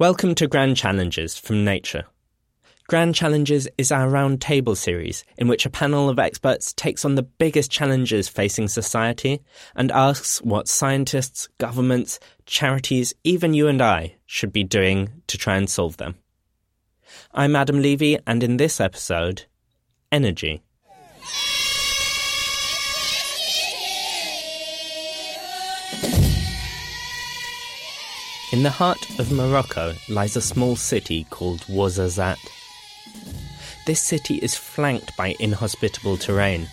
Welcome to Grand Challenges from Nature. Grand Challenges is our roundtable series in which a panel of experts takes on the biggest challenges facing society and asks what scientists, governments, charities, even you and I should be doing to try and solve them. I'm Adam Levy, and in this episode, energy. In the heart of Morocco lies a small city called Ouarzazate. This city is flanked by inhospitable terrain.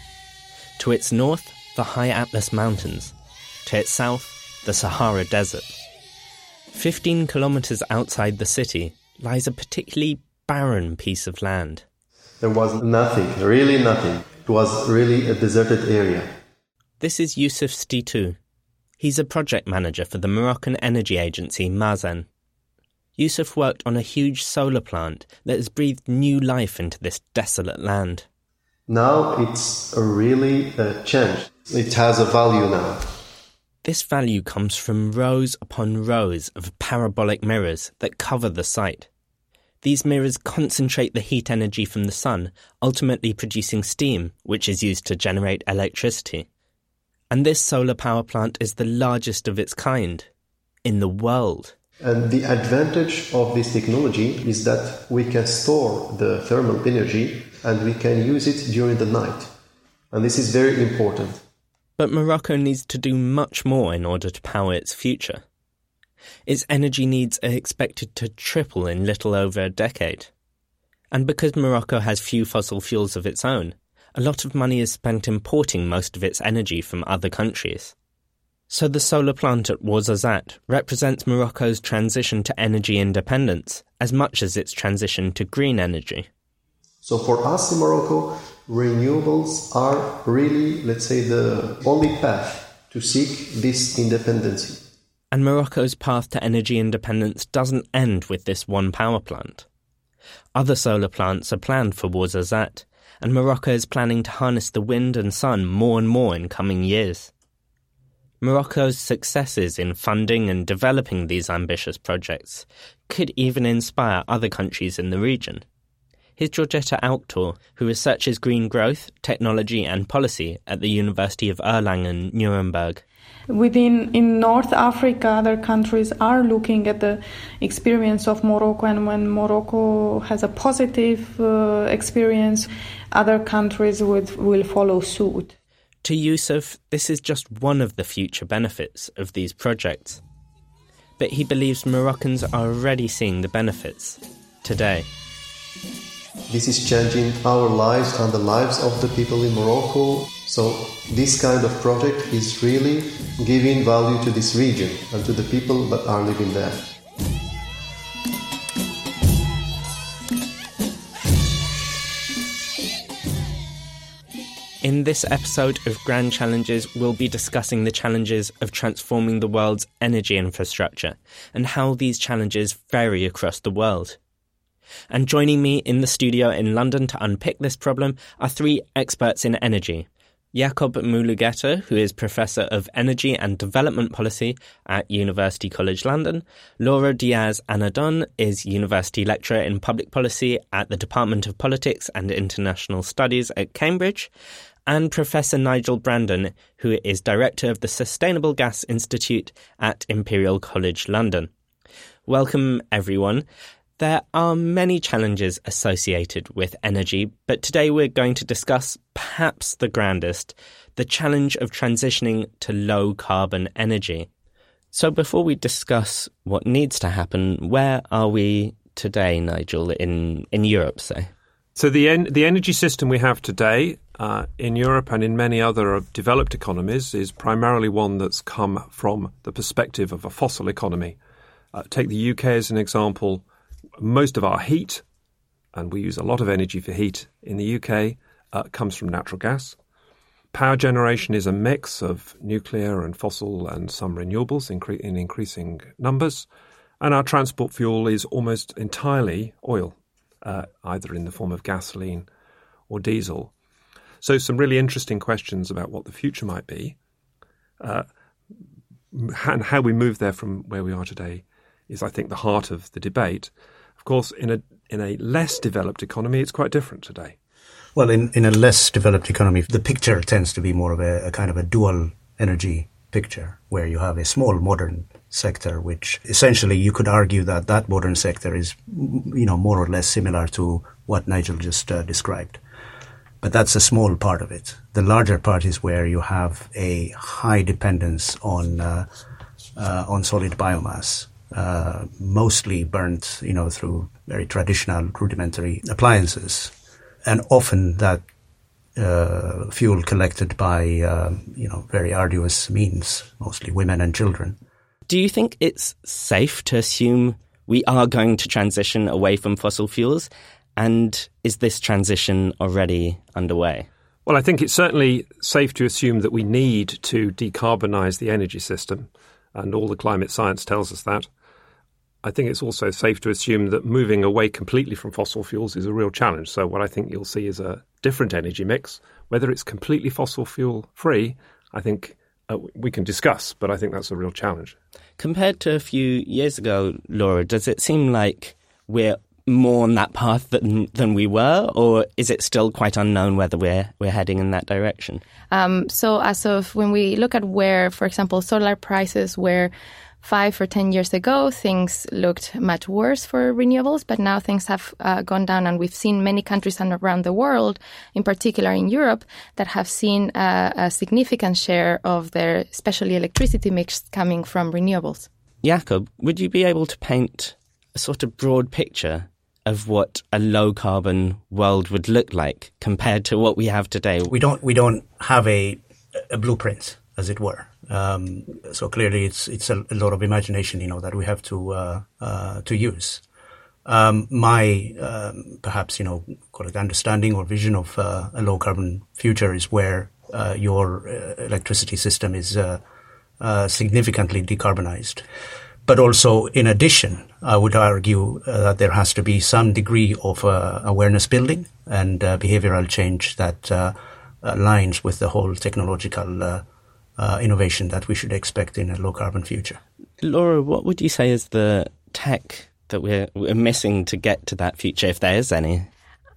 To its north, the high Atlas Mountains. To its south, the Sahara Desert. 15 kilometers outside the city lies a particularly barren piece of land. There was nothing, really nothing. It was really a deserted area. This is Yusuf Stitou. He's a project manager for the Moroccan energy agency Masen. Yusuf worked on a huge solar plant that has breathed new life into this desolate land. Now it's a really a change. It has a value now. This value comes from rows upon rows of parabolic mirrors that cover the site. These mirrors concentrate the heat energy from the sun, ultimately producing steam, which is used to generate electricity. And this solar power plant is the largest of its kind in the world. And the advantage of this technology is that we can store the thermal energy and we can use it during the night. And this is very important. But Morocco needs to do much more in order to power its future. Its energy needs are expected to triple in little over a decade. And because Morocco has few fossil fuels of its own, a lot of money is spent importing most of its energy from other countries. So the solar plant at Ouarzazate represents Morocco's transition to energy independence as much as its transition to green energy. So for us in Morocco, renewables are really, let's say, the only path to seek this independence. And Morocco's path to energy independence doesn't end with this one power plant. Other solar plants are planned for Ouarzazate, and Morocco is planning to harness the wind and sun more and more in coming years. Morocco's successes in funding and developing these ambitious projects could even inspire other countries in the region. Here's Georgeta Auktor, who researches green growth, technology, and policy at the University of Erlangen Nuremberg. Within in North Africa, other countries are looking at the experience of Morocco, and when Morocco has a positive uh, experience, other countries would, will follow suit. To Yusuf, this is just one of the future benefits of these projects. But he believes Moroccans are already seeing the benefits today. This is changing our lives and the lives of the people in Morocco. So this kind of project is really giving value to this region and to the people that are living there. In this episode of Grand Challenges, we'll be discussing the challenges of transforming the world's energy infrastructure and how these challenges vary across the world. And joining me in the studio in London to unpick this problem are three experts in energy. Yacob Mulugetta, who is Professor of Energy and Development Policy at University College London. Laura Diaz Anadon is University Lecturer in Public Policy at the Department of Politics and International Studies at Cambridge. And Professor Nigel Brandon, who is Director of the Sustainable Gas Institute at Imperial College London. Welcome, everyone. There are many challenges associated with energy, but today we're going to discuss perhaps the grandest the challenge of transitioning to low carbon energy. So, before we discuss what needs to happen, where are we today, Nigel, in, in Europe, say? So, the, en- the energy system we have today uh, in Europe and in many other developed economies is primarily one that's come from the perspective of a fossil economy. Uh, take the UK as an example most of our heat, and we use a lot of energy for heat in the UK, uh, comes from natural gas. Power generation is a mix of nuclear and fossil and some renewables incre- in increasing numbers. And our transport fuel is almost entirely oil, uh, either in the form of gasoline or diesel. So, some really interesting questions about what the future might be uh, and how we move there from where we are today is, I think, the heart of the debate. Of course, in a in a less developed economy, it's quite different today. Well, in, in a less developed economy, the picture tends to be more of a, a kind of a dual energy picture, where you have a small modern sector, which essentially you could argue that that modern sector is, you know, more or less similar to what Nigel just uh, described. But that's a small part of it. The larger part is where you have a high dependence on uh, uh, on solid biomass, uh, mostly burnt, you know, through very traditional rudimentary appliances, and often that uh, fuel collected by, uh, you know, very arduous means, mostly women and children. Do you think it's safe to assume we are going to transition away from fossil fuels? And is this transition already underway? Well, I think it's certainly safe to assume that we need to decarbonise the energy system, and all the climate science tells us that. I think it's also safe to assume that moving away completely from fossil fuels is a real challenge. So, what I think you'll see is a different energy mix. Whether it's completely fossil fuel free, I think uh, we can discuss, but I think that's a real challenge. Compared to a few years ago, Laura, does it seem like we're more on that path than than we were, or is it still quite unknown whether we're we're heading in that direction? Um, so, as of when we look at where, for example, solar prices were five or 10 years ago, things looked much worse for renewables, but now things have uh, gone down. And we've seen many countries around the world, in particular in Europe, that have seen uh, a significant share of their, especially electricity mix, coming from renewables. Yacob, would you be able to paint a sort of broad picture of what a low carbon world would look like compared to what we have today? We don't, we don't have a, a blueprint, as it were. Um, so clearly, it's it's a, lot of imagination, you know, that we have to uh, uh, to use. Um, my um, perhaps you know call it understanding or vision of uh, a low carbon future is where uh, your uh, electricity system is uh, significantly decarbonized. But also, in addition, I would argue uh, that there has to be some degree of uh, awareness building and uh, behavioral change that aligns with the whole technological uh, innovation that we should expect in a low carbon future. Laura, what would you say is the tech that we're, we're missing to get to that future, if there is any?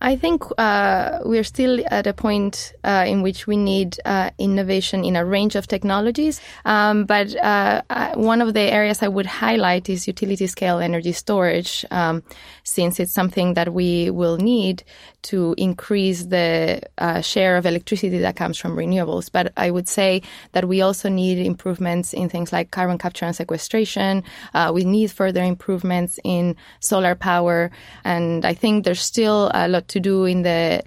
I think uh, we're still at a point uh, in which we need uh, innovation in a range of technologies. Um, but uh, one of the areas I would highlight is utility scale energy storage, um, since it's something that we will need to increase the uh, share of electricity that comes from renewables. But I would say that we also need improvements in things like carbon capture and sequestration. Uh, we need further improvements in solar power. And I think there's still a lot to do in the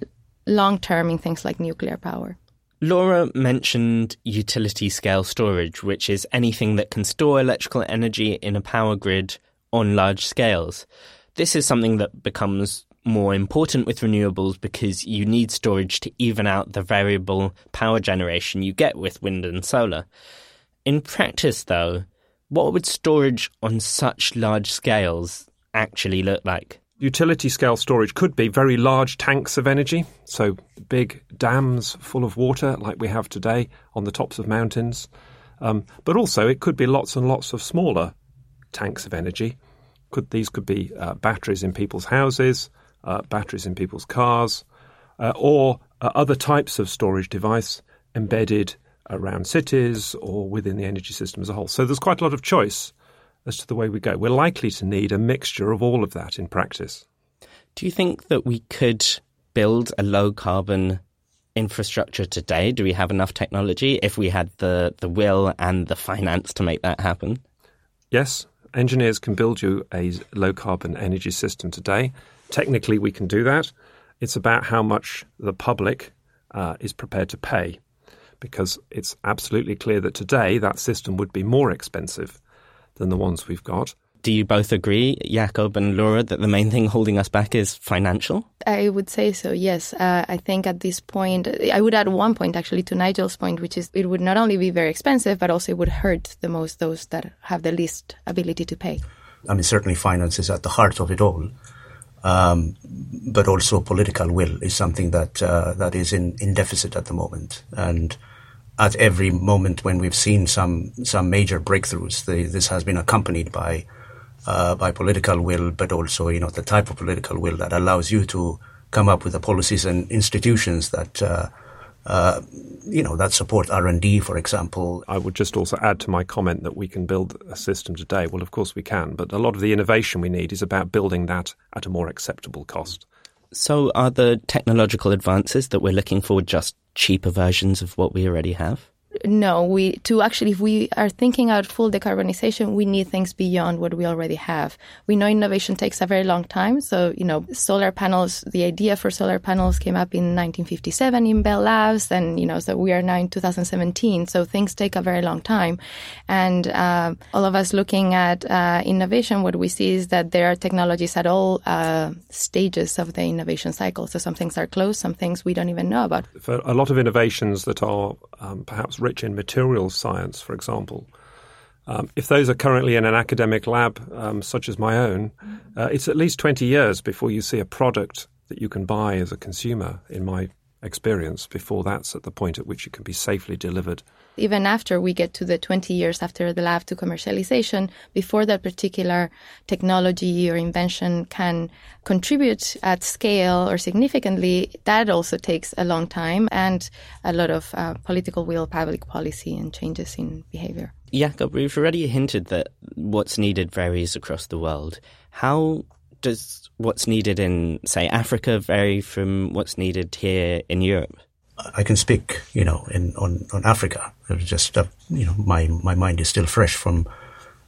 long term in things like nuclear power. Laura mentioned utility scale storage, which is anything that can store electrical energy in a power grid on large scales. This is something that becomes more important with renewables because you need storage to even out the variable power generation you get with wind and solar. In practice, though, what would storage on such large scales actually look like? Utility scale storage could be very large tanks of energy, so big dams full of water like we have today on the tops of mountains. Um, but also, it could be lots and lots of smaller tanks of energy. Could, these could be uh, batteries in people's houses, uh, batteries in people's cars, uh, or uh, other types of storage device embedded around cities or within the energy system as a whole. So there's quite a lot of choice as to the way we go. We're likely to need a mixture of all of that in practice. Do you think that we could build a low carbon infrastructure today? Do we have enough technology if we had the, the will and the finance to make that happen? Yes, engineers can build you a low carbon energy system today. Technically, we can do that. It's about how much the public uh, is prepared to pay because it's absolutely clear that today that system would be more expensive than the ones we've got. Do you both agree, Yacob and Laura, that the main thing holding us back is financial? I would say so, yes. Uh, I think at this point, I would add one point actually to Nigel's point, which is it would not only be very expensive, but also it would hurt the most those that have the least ability to pay. I mean, certainly finance is at the heart of it all. Um, but also political will is something that uh, that is in, in deficit at the moment. And at every moment when we've seen some some major breakthroughs, the, this has been accompanied by uh, by political will, but also you know the type of political will that allows you to come up with the policies and institutions that uh, uh, you know that support R and D, for example. I would just also add to my comment that we can build a system today. Well, of course we can, but a lot of the innovation we need is about building that at a more acceptable cost. So, are the technological advances that we're looking for just cheaper versions of what we already have? No, we to actually, if we are thinking out full decarbonization, we need things beyond what we already have. We know innovation takes a very long time. So, you know, solar panels, the idea for solar panels came up in 1957 in Bell Labs, and you know, so we are now in 2017. So things take a very long time, and uh, all of us looking at uh, innovation, what we see is that there are technologies at all uh, stages of the innovation cycle. So some things are closed, some things we don't even know about. For a lot of innovations that are um, perhaps rich in materials science, for example, um, if those are currently in an academic lab, um, such as my own, uh, it's at least 20 years before you see a product that you can buy as a consumer, in my experience, before that's at the point at which it can be safely delivered even after we get to the 20 years after the lab to commercialization, before that particular technology or invention can contribute at scale or significantly, that also takes a long time and a lot of uh, political will, public policy, and changes in behavior. Yacob, we've already hinted that what's needed varies across the world. How does what's needed in, say, Africa vary from what's needed here in Europe? I can speak, you know, in, on, on Africa. just, uh, you know, my, my mind is still fresh from,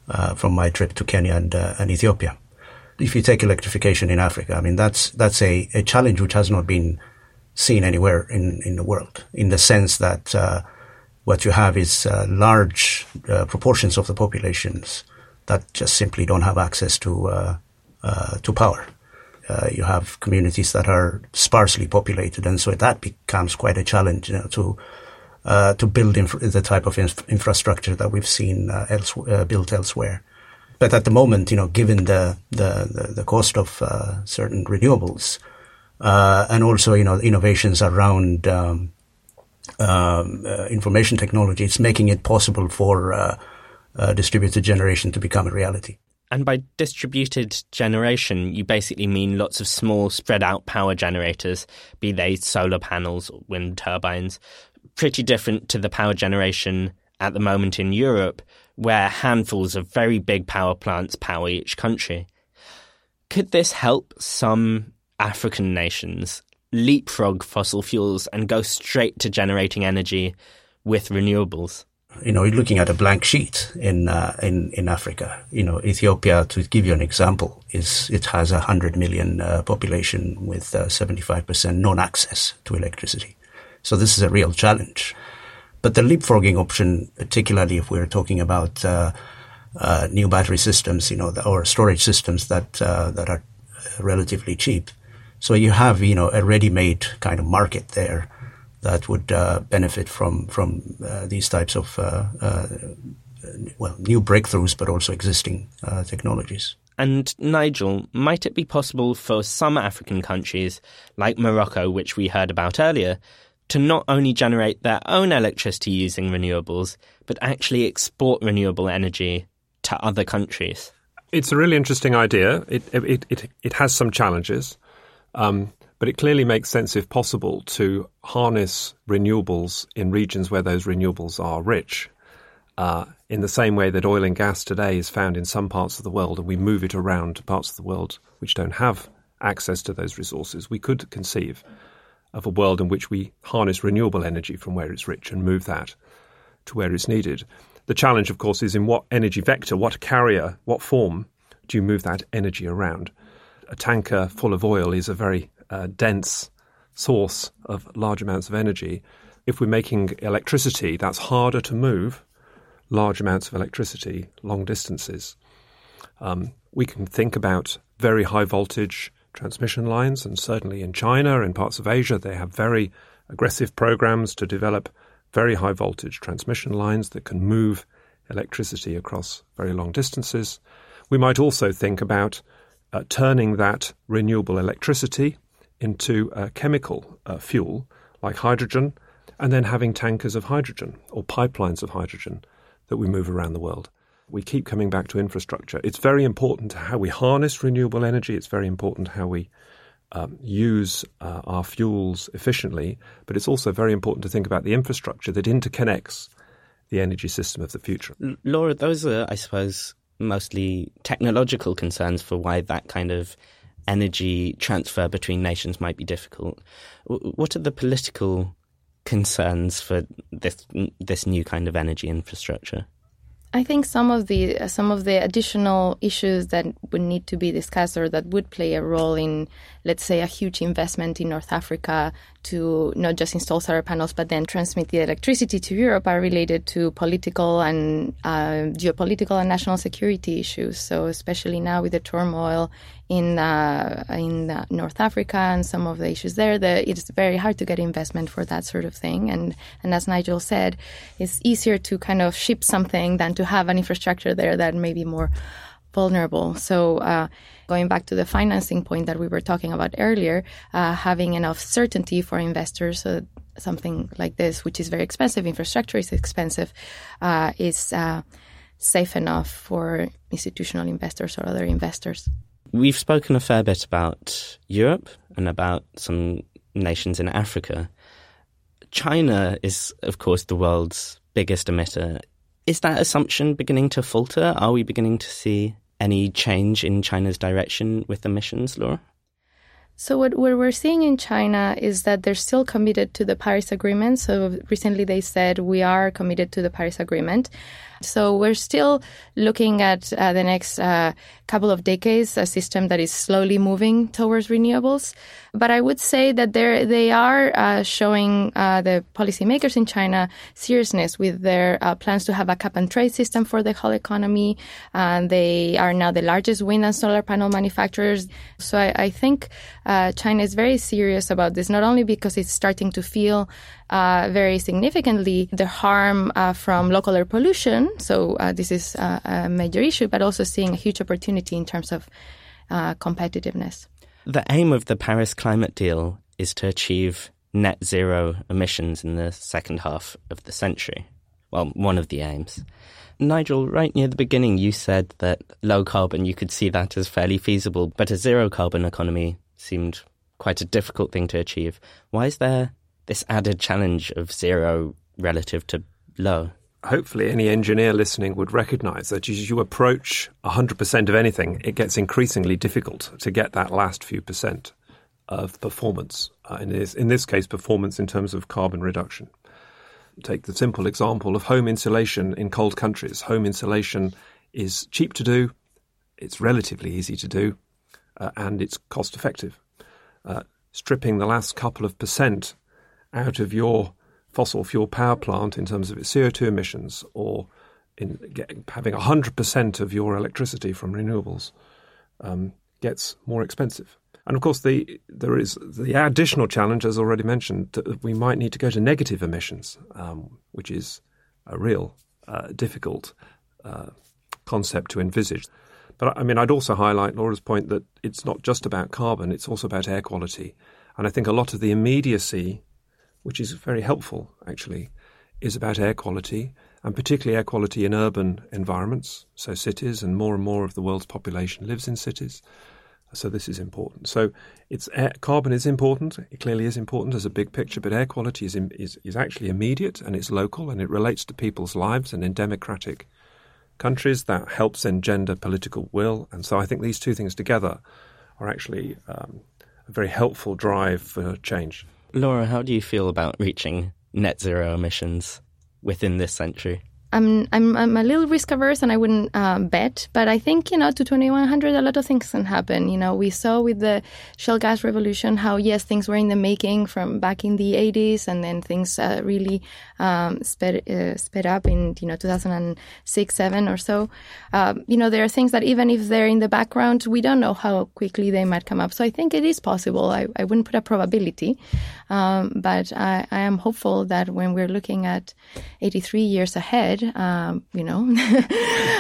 uh, from my trip to Kenya and, uh, and Ethiopia. If you take electrification in Africa, I mean, that's, that's a, a challenge which has not been seen anywhere in, in the world in the sense that, uh, what you have is uh, large uh, proportions of the populations that just simply don't have access to, to power uh, you have communities that are sparsely populated, and so that becomes quite a challenge you know, to uh, to build inf- the type of inf- infrastructure that we've seen uh, else- uh, built elsewhere. But at the moment, you know, given the the, the, the cost of uh, certain renewables, uh, and also you know innovations around um, um, information technology, it's making it possible for distributed generation to become a reality. And by distributed generation, you basically mean lots of small, spread out power generators, be they solar panels or wind turbines, pretty different to the power generation at the moment in Europe, where handfuls of very big power plants power each country. Could this help some African nations leapfrog fossil fuels and go straight to generating energy with renewables? You know, looking at a blank sheet in uh, in in Africa. You know, Ethiopia, to give you an example, is it has a hundred million uh, population with uh, seventy five percent non-access to electricity. So this is a real challenge. But the leapfrogging option, particularly if we're talking about uh, uh, new battery systems, you know, or storage systems that uh, that are relatively cheap. So you have, you know, a ready-made kind of market there that would uh, benefit from from uh, these types of uh, uh well new breakthroughs, but also existing uh, technologies. And Nigel, might it be possible for some African countries, like Morocco, which we heard about earlier, to not only generate their own electricity using renewables, but actually export renewable energy to other countries? It's a really interesting idea. It it it, it has some challenges. Um, but it clearly makes sense, if possible, to harness renewables in regions where those renewables are rich. Uh, in the same way that oil and gas today is found in some parts of the world, and we move it around to parts of the world which don't have access to those resources, we could conceive of a world in which we harness renewable energy from where it's rich and move that to where it's needed. The challenge, of course, is in what energy vector, what carrier, what form do you move that energy around? A tanker full of oil is a very uh, dense source of large amounts of energy. If we're making electricity, that's harder to move large amounts of electricity long distances. Um, we can think about very high voltage transmission lines, and certainly in China and parts of Asia, they have very aggressive programs to develop very high voltage transmission lines that can move electricity across very long distances. We might also think about uh, turning that renewable electricity into a chemical uh, fuel like hydrogen, and then having tankers of hydrogen or pipelines of hydrogen that we move around the world. We keep coming back to infrastructure. It's very important how we harness renewable energy. It's very important how we um, use uh, our fuels efficiently, but it's also very important to think about the infrastructure that interconnects the energy system of the future. Laura, those are, I suppose, mostly technological concerns for why that kind of energy transfer between nations might be difficult. What are the political concerns for this this new kind of energy infrastructure? I think some of the some of the additional issues that would need to be discussed or that would play a role in, let's say, a huge investment in North Africa to not just install solar panels but then transmit the electricity to Europe are related to political and uh, geopolitical and national security issues. So especially now with the turmoil in uh, in uh, North Africa and some of the issues there, the, it's very hard to get investment for that sort of thing. And and as Nigel said, it's easier to kind of ship something than to have an infrastructure there that may be more vulnerable. So, uh, going back to the financing point that we were talking about earlier, uh, having enough certainty for investors so something like this, which is very expensive, infrastructure is expensive, uh, is uh, safe enough for institutional investors or other investors. We've spoken a fair bit about Europe and about some nations in Africa. China is, of course, the world's biggest emitter. Is that assumption beginning to falter? Are we beginning to see any change in China's direction with emissions, Laura? So what, what we're seeing in China is that they're still committed to the Paris Agreement. So recently they said we are committed to the Paris Agreement. So we're still looking at uh, the next uh, couple of decades, a system that is slowly moving towards renewables. But I would say that they they are uh, showing uh, the policymakers in China seriousness with their uh, plans to have a cap and trade system for the whole economy. And they are now the largest wind and solar panel manufacturers. So I, I think uh, China is very serious about this, not only because it's starting to feel uh, very significantly the harm uh, from local air pollution. So uh, this is uh, a major issue, but also seeing a huge opportunity in terms of uh, competitiveness. The aim of the Paris Climate Deal is to achieve net zero emissions in the second half of the century. Well, one of the aims. Nigel, right near the beginning, you said that low carbon, you could see that as fairly feasible, but a zero carbon economy seemed quite a difficult thing to achieve. Why is there this added challenge of zero relative to low? Hopefully, any engineer listening would recognize that as you approach 100% of anything, it gets increasingly difficult to get that last few percent of performance. Uh, in, this, in this case, performance in terms of carbon reduction. Take the simple example of home insulation in cold countries. Home insulation is cheap to do, it's relatively easy to do, uh, and it's cost effective. Uh, stripping the last couple of percent out of your fossil fuel power plant in terms of its CO2 emissions or in getting, having 100% of your electricity from renewables um, gets more expensive. And of course, the, there is the additional challenge, as already mentioned, that we might need to go to negative emissions, um, which is a real uh, difficult uh, concept to envisage. But I mean, I'd also highlight Laura's point that it's not just about carbon, it's also about air quality. And I think a lot of the immediacy which is very helpful actually, is about air quality, and particularly air quality in urban environments, so cities, and more and more of the world's population lives in cities. So this is important. So it's air, carbon is important. It clearly is important as a big picture, but air quality is, is is actually immediate and it's local and it relates to people's lives and in democratic countries that helps engender political will. And so I think these two things together are actually um, a very helpful drive for change. Laura, how do you feel about reaching net zero emissions within this century? I'm I'm I'm a little risk averse and I wouldn't um, bet, but I think you know to 2100 a lot of things can happen. You know, we saw with the shale gas revolution how yes things were in the making from back in the 80s, and then things uh, really um, sped uh, sped up in you know 2006 seven or so. Uh, you know, there are things that even if they're in the background, we don't know how quickly they might come up. So I think it is possible. I, I wouldn't put a probability, um, but I, I am hopeful that when we're looking at 83 years ahead um, you know,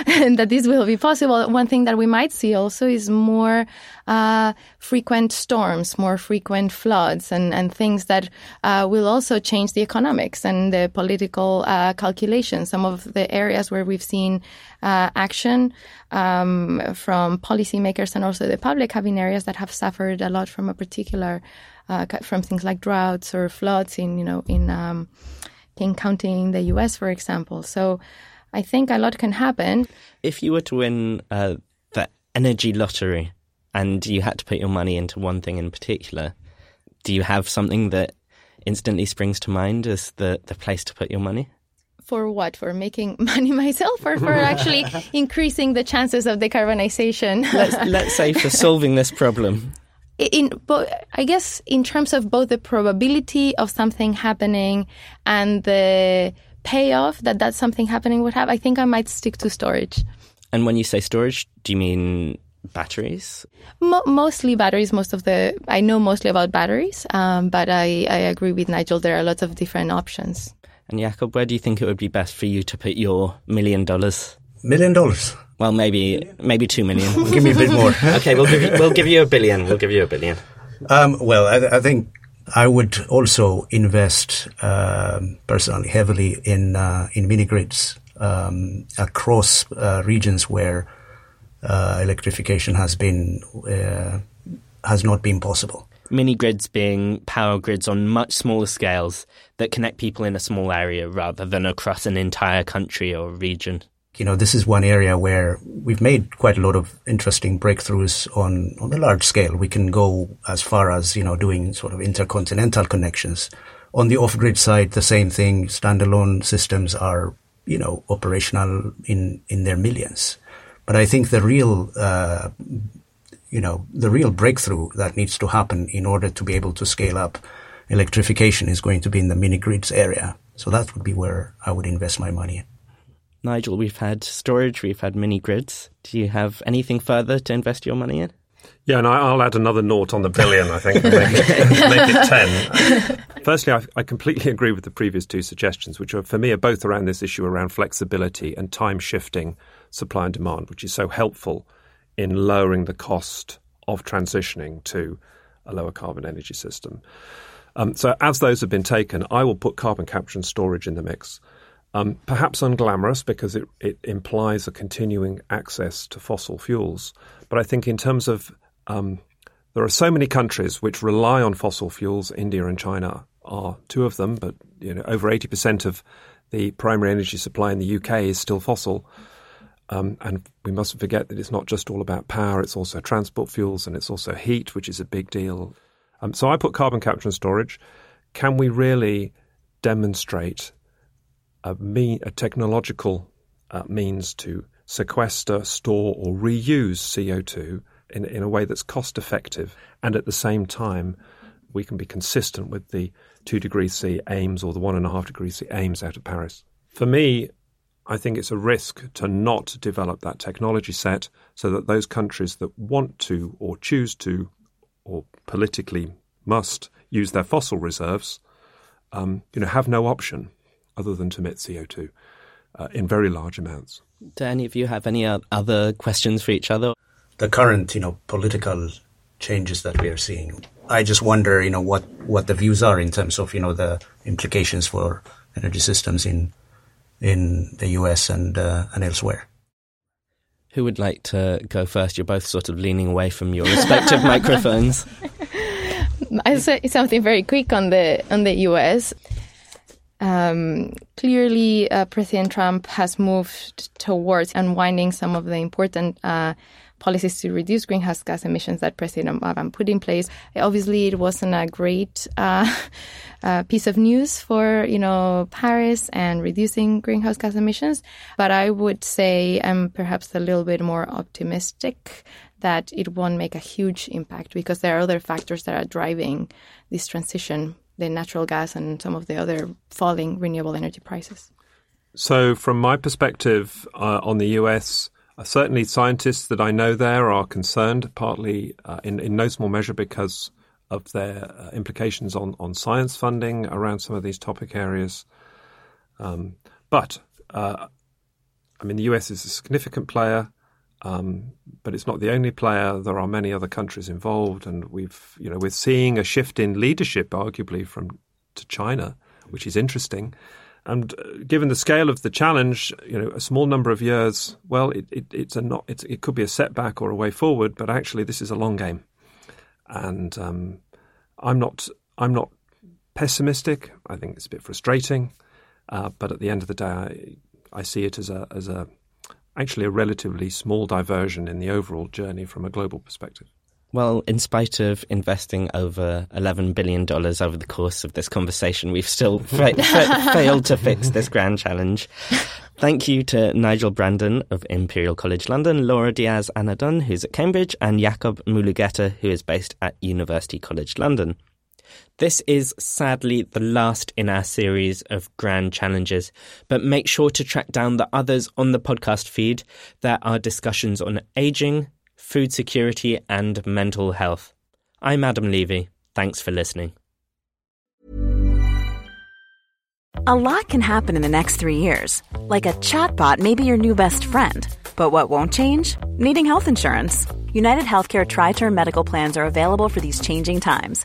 and that this will be possible. One thing that we might see also is more uh, frequent storms, more frequent floods, and, and things that uh, will also change the economics and the political uh, calculations. Some of the areas where we've seen uh, action um, from policymakers and also the public have been areas that have suffered a lot from a particular, uh, from things like droughts or floods in, you know, in um, in counting the US, for example. So I think a lot can happen. If you were to win uh, the energy lottery and you had to put your money into one thing in particular, do you have something that instantly springs to mind as the, the place to put your money? For what? For making money myself or for actually increasing the chances of decarbonization? let's, let's say for solving this problem in but I guess in terms of both the probability of something happening and the payoff that that something happening would have, I think I might stick to storage. And when you say storage, do you mean batteries? Mo- mostly batteries. Most of the I know mostly about batteries, um, but I, I agree with Nigel. There are lots of different options. And Yacob, where do you think it would be best for you to put your million dollars? Million dollars. Well, maybe maybe two million. give me a bit more. okay, we'll give you we'll give you a billion. We'll give you a billion. Um, well, I, I, think I would also invest um, personally heavily in uh, in mini grids um, across uh, regions where uh, electrification has been uh, has not been possible. Mini grids being power grids on much smaller scales that connect people in a small area rather than across an entire country or region you know, this is one area where we've made quite a lot of interesting breakthroughs on, on a large scale. We can go as far as, you know, doing sort of intercontinental connections. On the off-grid side, the same thing. Standalone systems are, you know, operational in, in their millions. But I think the real, uh, you know, the real breakthrough that needs to happen in order to be able to scale up electrification is going to be in the mini grids area. So that would be where I would invest my money. Nigel, we've had storage, we've had mini grids. Do you have anything further to invest your money in? Yeah, and I'll add another naught on the billion, I think, make make it 10. Firstly, I, I, completely agree with the previous two suggestions, which are, for me are both around this issue around flexibility and time shifting supply and demand, which is so helpful in lowering the cost of transitioning to a lower carbon energy system. Um, so, as those have been taken, I will put carbon capture and storage in the mix. Um, perhaps unglamorous because it, it implies a continuing access to fossil fuels. But I think in terms of um, there are so many countries which rely on fossil fuels. India and China are two of them, but you know over eighty percent of the primary energy supply in the UK is still fossil. Um, and we mustn't forget that it's not just all about power; it's also transport fuels and it's also heat, which is a big deal. Um, so I put carbon capture and storage. Can we really demonstrate a, mean, a technological uh, means to sequester, store, or reuse CO2 in, in a way that's cost effective, and at the same time, we can be consistent with the two degrees C aims or the one and a half degrees C aims out of Paris. For me, I think it's a risk to not develop that technology set so that those countries that want to or choose to or politically must use their fossil reserves, um, you know, have no option other than to emit CO2 uh, in very large amounts. Do any of you have any other questions for each other? The current, you know, political changes that we are seeing. I just wonder, you know, what, what the views are in terms of, you know, the implications for energy systems in in the US and uh, and elsewhere. Who would like to go first? You're both sort of leaning away from your respective microphones. I say something very quick on the on the U.S. Um, clearly, uh, President Trump has moved towards unwinding some of the important uh, policies to reduce greenhouse gas emissions that President Obama put in place. Obviously, it wasn't a great uh, uh, piece of news for you know Paris and reducing greenhouse gas emissions, but I would say I'm perhaps a little bit more optimistic that it won't make a huge impact because there are other factors that are driving this transition, the natural gas and some of the other falling renewable energy prices. So, from my perspective uh, on the US, uh, certainly, scientists that I know there are concerned, partly uh, in, in no small measure because of their uh, implications on, on science funding around some of these topic areas. Um, but, uh, I mean, the US is a significant player, um, but it's not the only player. There are many other countries involved, and we've, you know, we're seeing a shift in leadership, arguably, from to China, which is interesting. And uh, given the scale of the challenge, you know, a small number of years, well, it, it, it's a not, it's, it could be a setback or a way forward, but actually, this is a long game. And um, I'm not, I'm not pessimistic. I think it's a bit frustrating, uh, but at the end of the day, I, I see it as a, as a, actually a relatively small diversion in the overall journey from a global perspective. Well, in spite of investing over $11 billion over the course of this conversation, we've still fa- fa- failed to fix this grand challenge. Thank you to Nigel Brandon of Imperial College London, Laura Diaz Anadon, who's at Cambridge, and Yacob Mulugetta, who is based at University College London. This is sadly the last in our series of grand challenges, but make sure to track down the others on the podcast feed. There are discussions on aging, food security, and mental health. I'm Adam Levy. Thanks for listening. A lot can happen in the next three years. Like a chatbot may be your new best friend. But what won't change? Needing health insurance. United Healthcare Tri Term Medical Plans are available for these changing times